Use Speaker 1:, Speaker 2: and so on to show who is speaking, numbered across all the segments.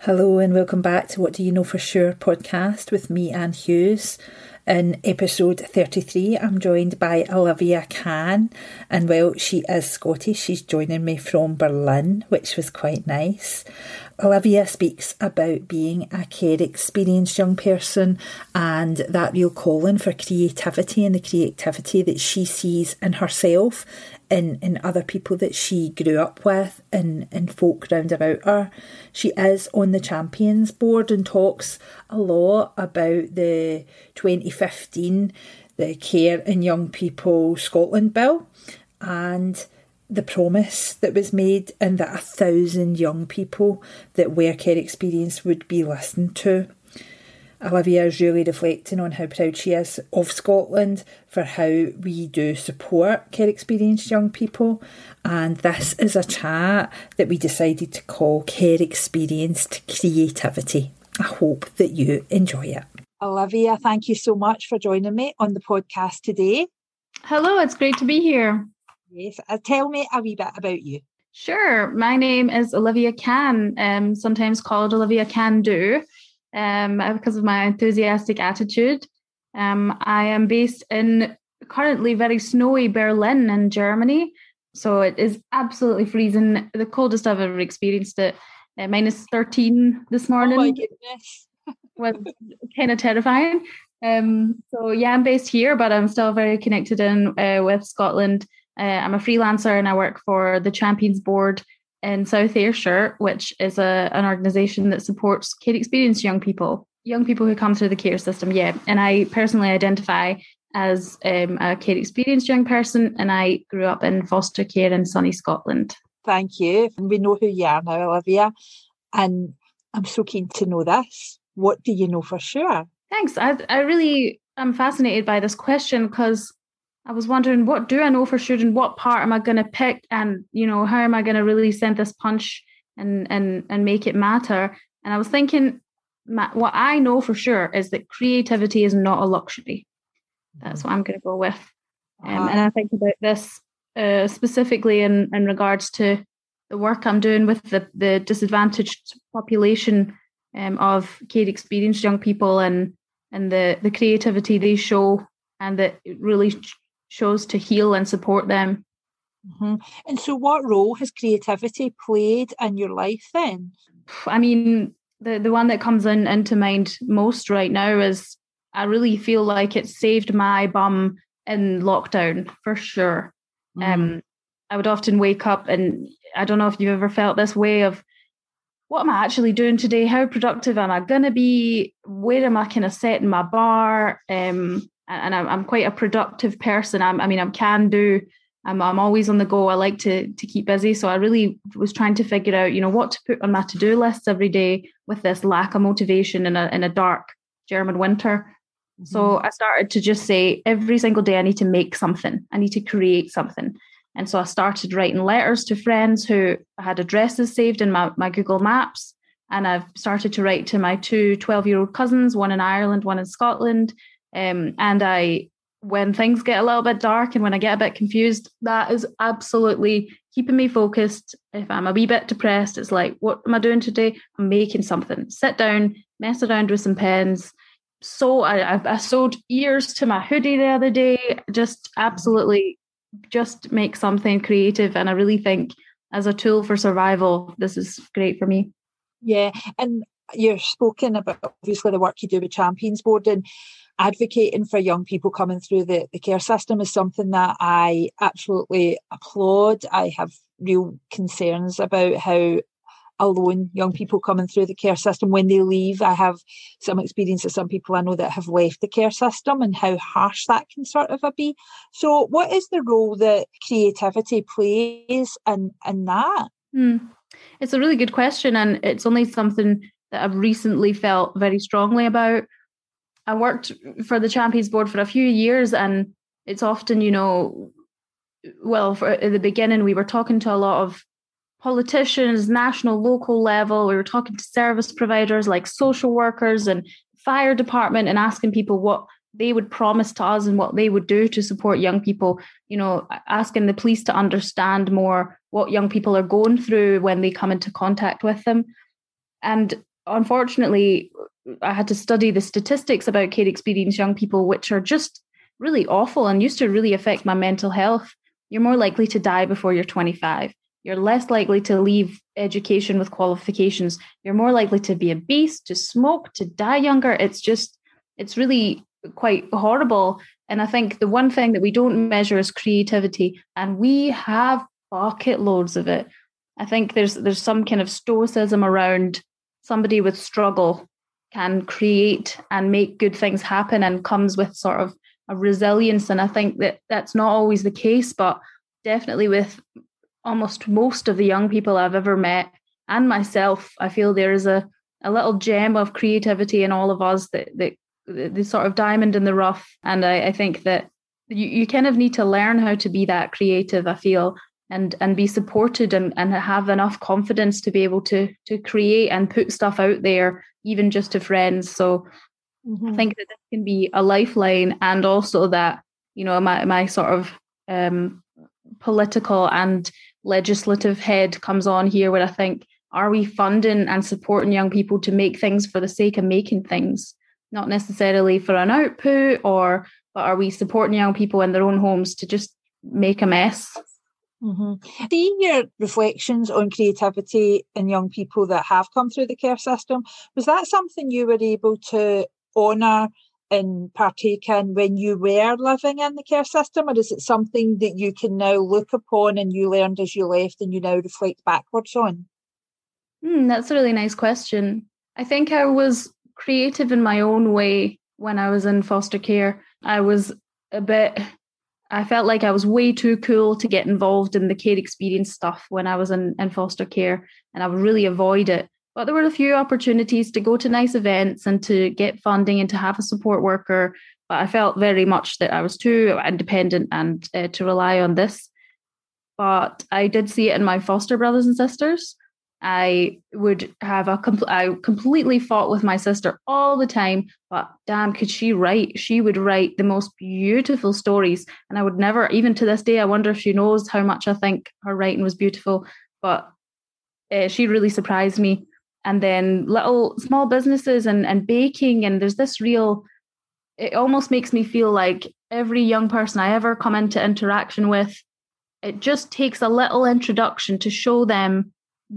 Speaker 1: Hello and welcome back to What Do You Know For Sure podcast with me, Anne Hughes. In episode 33, I'm joined by Olivia Cann, and well, she is Scottish. She's joining me from Berlin, which was quite nice. Olivia speaks about being a care experienced young person and that real calling for creativity and the creativity that she sees in herself in, in other people that she grew up with and, and folk round about her. She is on the Champions Board and talks a lot about the 2015 the Care in Young People Scotland Bill and the promise that was made and that a thousand young people that were care experienced would be listened to. Olivia is really reflecting on how proud she is of Scotland for how we do support care experienced young people. And this is a chat that we decided to call Care Experienced Creativity. I hope that you enjoy it. Olivia, thank you so much for joining me on the podcast today.
Speaker 2: Hello, it's great to be here.
Speaker 1: Yes, uh, tell me a wee bit about you.
Speaker 2: Sure. My name is Olivia Cann, um, sometimes called Olivia Can Do um, because of my enthusiastic attitude. Um, I am based in currently very snowy Berlin in Germany. So it is absolutely freezing, the coldest I've ever experienced it. Uh, minus 13 this morning.
Speaker 1: Oh my goodness.
Speaker 2: was kind of terrifying. Um, so yeah, I'm based here, but I'm still very connected in uh, with Scotland. Uh, I'm a freelancer and I work for the Champions Board in South Ayrshire, which is a, an organisation that supports care experienced young people, young people who come through the care system. Yeah, and I personally identify as um, a care experienced young person, and I grew up in foster care in sunny Scotland.
Speaker 1: Thank you. We know who you are now, Olivia, and I'm so keen to know this. What do you know for sure?
Speaker 2: Thanks. I I really am fascinated by this question because I was wondering what do I know for sure and what part am I going to pick? And you know how am I going to really send this punch and and and make it matter? And I was thinking what I know for sure is that creativity is not a luxury. That's what I'm going to go with. Um, uh-huh. and I think about this uh, specifically in in regards to the work I'm doing with the the disadvantaged population um, of care experienced young people and and the the creativity they show and that it really shows to heal and support them.
Speaker 1: Mm-hmm. And so, what role has creativity played in your life then?
Speaker 2: I mean, the, the one that comes in into mind most right now is I really feel like it saved my bum in lockdown for sure. Mm. Um, I would often wake up and I don't know if you've ever felt this way of what am I actually doing today? How productive am I going to be? Where am I kind of setting my bar? Um, and I'm, I'm quite a productive person. I'm, I mean, I can do. I'm, I'm always on the go. I like to to keep busy. So I really was trying to figure out, you know, what to put on my to do list every day with this lack of motivation in a in a dark German winter. Mm-hmm. So I started to just say every single day I need to make something. I need to create something. And so I started writing letters to friends who had addresses saved in my, my Google Maps. And I've started to write to my two 12 year old cousins, one in Ireland, one in Scotland, um, and I, when things get a little bit dark and when I get a bit confused, that is absolutely keeping me focused. If I'm a wee bit depressed, it's like, what am I doing today? I'm making something. Sit down, mess around with some pens. So I, I, sewed ears to my hoodie the other day. Just absolutely, just make something creative. And I really think as a tool for survival, this is great for me.
Speaker 1: Yeah, and you're spoken about obviously the work you do with Champions Board and advocating for young people coming through the, the care system is something that I absolutely applaud. I have real concerns about how alone young people coming through the care system when they leave. I have some experience of some people I know that have left the care system and how harsh that can sort of be. So what is the role that creativity plays in, in that?
Speaker 2: Hmm. It's a really good question and it's only something that I've recently felt very strongly about. I worked for the Champions Board for a few years, and it's often, you know, well, for, at the beginning, we were talking to a lot of politicians, national, local level. We were talking to service providers like social workers and fire department, and asking people what they would promise to us and what they would do to support young people. You know, asking the police to understand more what young people are going through when they come into contact with them And unfortunately, I had to study the statistics about care experience young people, which are just really awful and used to really affect my mental health. You're more likely to die before you're 25. You're less likely to leave education with qualifications. You're more likely to be obese, to smoke, to die younger. It's just, it's really quite horrible. And I think the one thing that we don't measure is creativity, and we have bucket loads of it. I think there's there's some kind of stoicism around somebody with struggle can create and make good things happen and comes with sort of a resilience. And i think that that's not always the case but definitely with almost most of the young people i've ever met and myself i feel there is a, a little gem of creativity in all of us that, that the sort of diamond in the rough. And i, I think that you, you kind of need to learn how to be that creative i feel and and be supported and, and have enough confidence to be able to to create and put stuff out there even just to friends. So mm-hmm. i think that this can be a lifeline and also that you know my my sort of um political and legislative head comes on here where i think are we funding and supporting young people to make things for the sake of making things? Not necessarily for an output or but are we supporting young people in their own homes to just make a mess
Speaker 1: Mm-hmm. Seeing your reflections on creativity in young people that have come through the care system, was that something you were able to honour and partake in when you were living in the care system, or is it something that you can now look upon and you learned as you left and you now reflect backwards on?
Speaker 2: Mm, that's a really nice question. I think I was creative in my own way when I was in foster care. I was a bit I felt like I was way too cool to get involved in the care experience stuff when I was in, in foster care, and I would really avoid it. But there were a few opportunities to go to nice events and to get funding and to have a support worker. But I felt very much that I was too independent and uh, to rely on this. But I did see it in my foster brothers and sisters. I would have a compl- I completely fought with my sister all the time, but damn, could she write? She would write the most beautiful stories, and I would never, even to this day, I wonder if she knows how much I think her writing was beautiful. But uh, she really surprised me. And then little small businesses and and baking, and there's this real. It almost makes me feel like every young person I ever come into interaction with, it just takes a little introduction to show them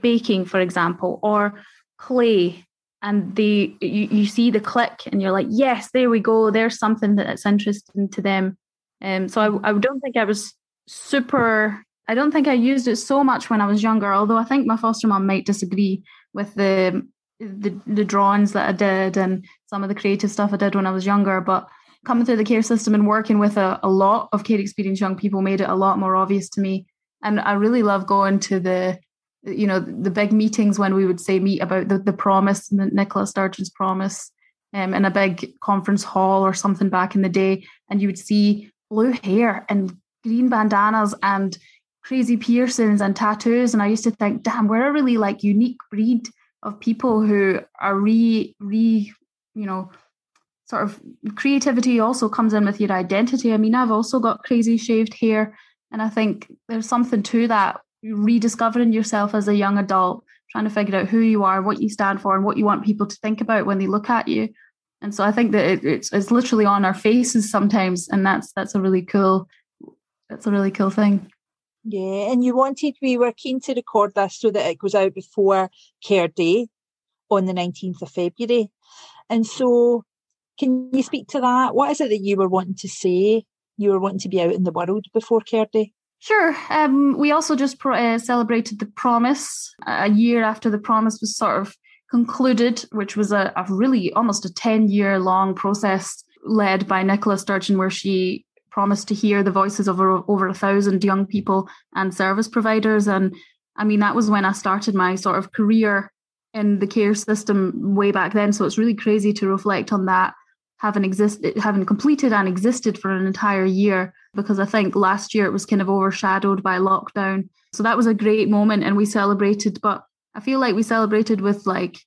Speaker 2: baking, for example, or clay, and the you, you see the click and you're like, yes, there we go. There's something that's interesting to them. Um, so I, I don't think I was super. I don't think I used it so much when I was younger. Although I think my foster mom might disagree with the the, the drawings that I did and some of the creative stuff I did when I was younger. But coming through the care system and working with a, a lot of care experience young people made it a lot more obvious to me. And I really love going to the you know the big meetings when we would say meet about the, the promise the nicola sturgeon's promise um, in a big conference hall or something back in the day and you would see blue hair and green bandanas and crazy piercings and tattoos. And i used to think damn we're a really like unique breed of people who are re re you know sort of creativity also comes in with your identity. I mean i've also got crazy shaved hair and i think there's something to that rediscovering yourself as a young adult, trying to figure out who you are, what you stand for, and what you want people to think about when they look at you. And so I think that it, it's it's literally on our faces sometimes, and that's that's a really cool that's a really cool thing.
Speaker 1: Yeah, and you wanted we were keen to record this so that it goes out before Care Day on the nineteenth of February. And so, can you speak to that? What is it that you were wanting to say? You were wanting to be out in the world before Care Day.
Speaker 2: Sure. Um, we also just pro- uh, celebrated the promise a year after the promise was sort of concluded, which was a, a really almost a 10 year long process led by Nicola Sturgeon, where she promised to hear the voices of over, over a thousand young people and service providers. And I mean, that was when I started my sort of career in the care system way back then. So it's really crazy to reflect on that having existed, having completed and existed for an entire year because I think last year it was kind of overshadowed by lockdown. So that was a great moment and we celebrated, but I feel like we celebrated with like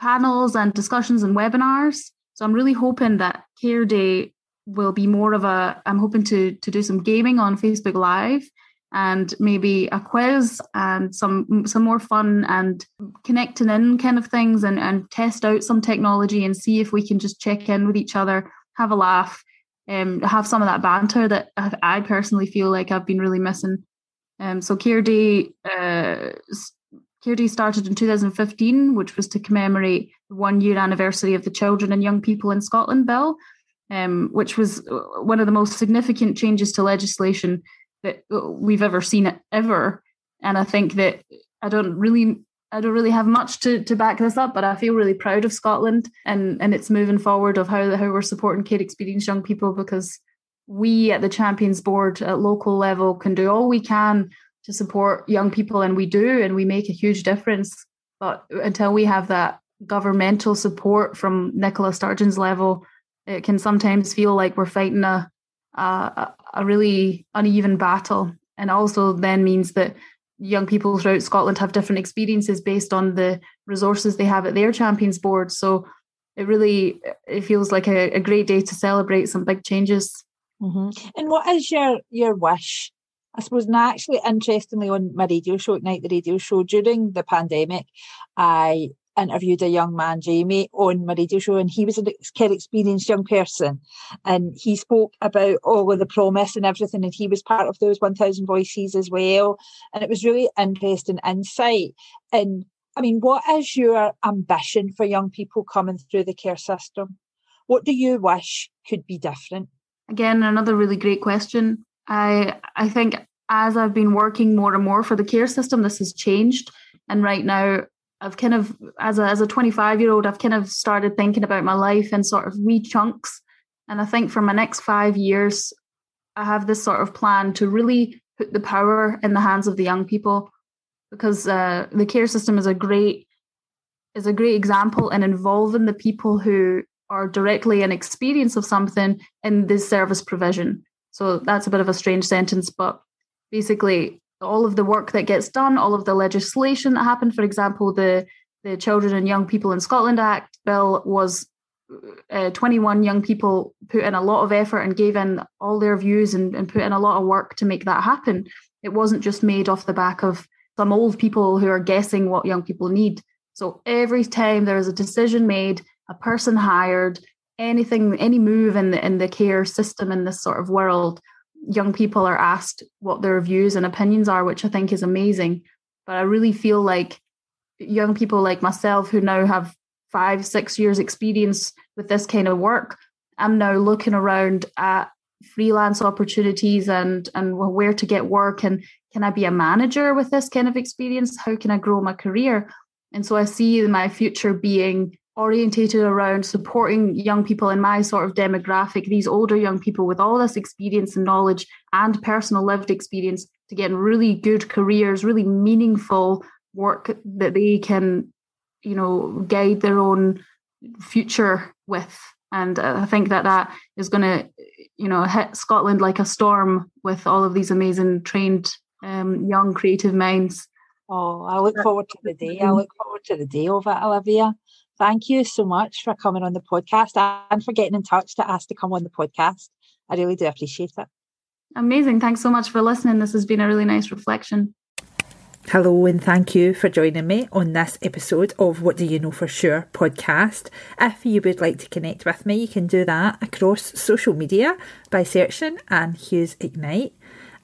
Speaker 2: panels and discussions and webinars. So I'm really hoping that Care Day will be more of a I'm hoping to to do some gaming on Facebook Live and maybe a quiz and some some more fun and connecting in kind of things and, and test out some technology and see if we can just check in with each other, have a laugh, um, have some of that banter that I personally feel like I've been really missing. Um, so Day, uh, Day started in 2015, which was to commemorate the one year anniversary of the Children and Young People in Scotland Bill, um, which was uh, one of the most significant changes to legislation that uh, we've ever seen ever. And I think that I don't really I don't really have much to, to back this up, but I feel really proud of Scotland and, and it's moving forward of how how we're supporting care experienced young people because we at the Champions Board at local level can do all we can to support young people and we do and we make a huge difference. But until we have that governmental support from Nicola Sturgeon's level, it can sometimes feel like we're fighting a a, a really uneven battle. And also then means that young people throughout Scotland have different experiences based on the resources they have at their champions board. So it really it feels like a, a great day to celebrate some big changes.
Speaker 1: Mm-hmm. And what is your your wish? I suppose, and actually, interestingly, on my radio show, at Ignite the Radio Show, during the pandemic, I interviewed a young man, Jamie, on my radio show, and he was a care experienced young person. And he spoke about all of the promise and everything, and he was part of those 1,000 voices as well. And it was really interesting insight. And I mean, what is your ambition for young people coming through the care system? What do you wish could be different?
Speaker 2: Again, another really great question. I I think as I've been working more and more for the care system, this has changed. And right now, I've kind of, as a, as a 25 year old, I've kind of started thinking about my life in sort of wee chunks. And I think for my next five years, I have this sort of plan to really put the power in the hands of the young people because uh, the care system is a great is a great example in involving the people who are directly in experience of something in this service provision. So that's a bit of a strange sentence, but basically all of the work that gets done, all of the legislation that happened. For example, the the Children and Young People in Scotland Act bill was uh, 21 young people put in a lot of effort and gave in all their views and, and put in a lot of work to make that happen. It wasn't just made off the back of some old people who are guessing what young people need. So every time there is a decision made, a person hired, anything, any move in the in the care system in this sort of world, young people are asked what their views and opinions are, which I think is amazing. But I really feel like young people like myself who now have five, six years experience with this kind of work, I'm now looking around at freelance opportunities and and where to get work and can I be a manager with this kind of experience? How can I grow my career? And so I see my future being orientated around supporting young people in my sort of demographic, these older young people with all this experience and knowledge and personal lived experience to get really good careers, really meaningful work that they can, you know, guide their own future with. And I think that that is going to, you know, hit Scotland like a storm with all of these amazing trained um, young creative minds.
Speaker 1: Oh, I look forward to the day. I look forward to the day it, Olivia thank you so much for coming on the podcast and for getting in touch to ask to come on the podcast. I really do appreciate it.
Speaker 2: Amazing. Thanks so much for listening. This has been a really nice reflection.
Speaker 1: Hello, and thank you for joining me on this episode of What Do You Know For Sure podcast. If you would like to connect with me, you can do that across social media by searching Anne Hughes Ignite.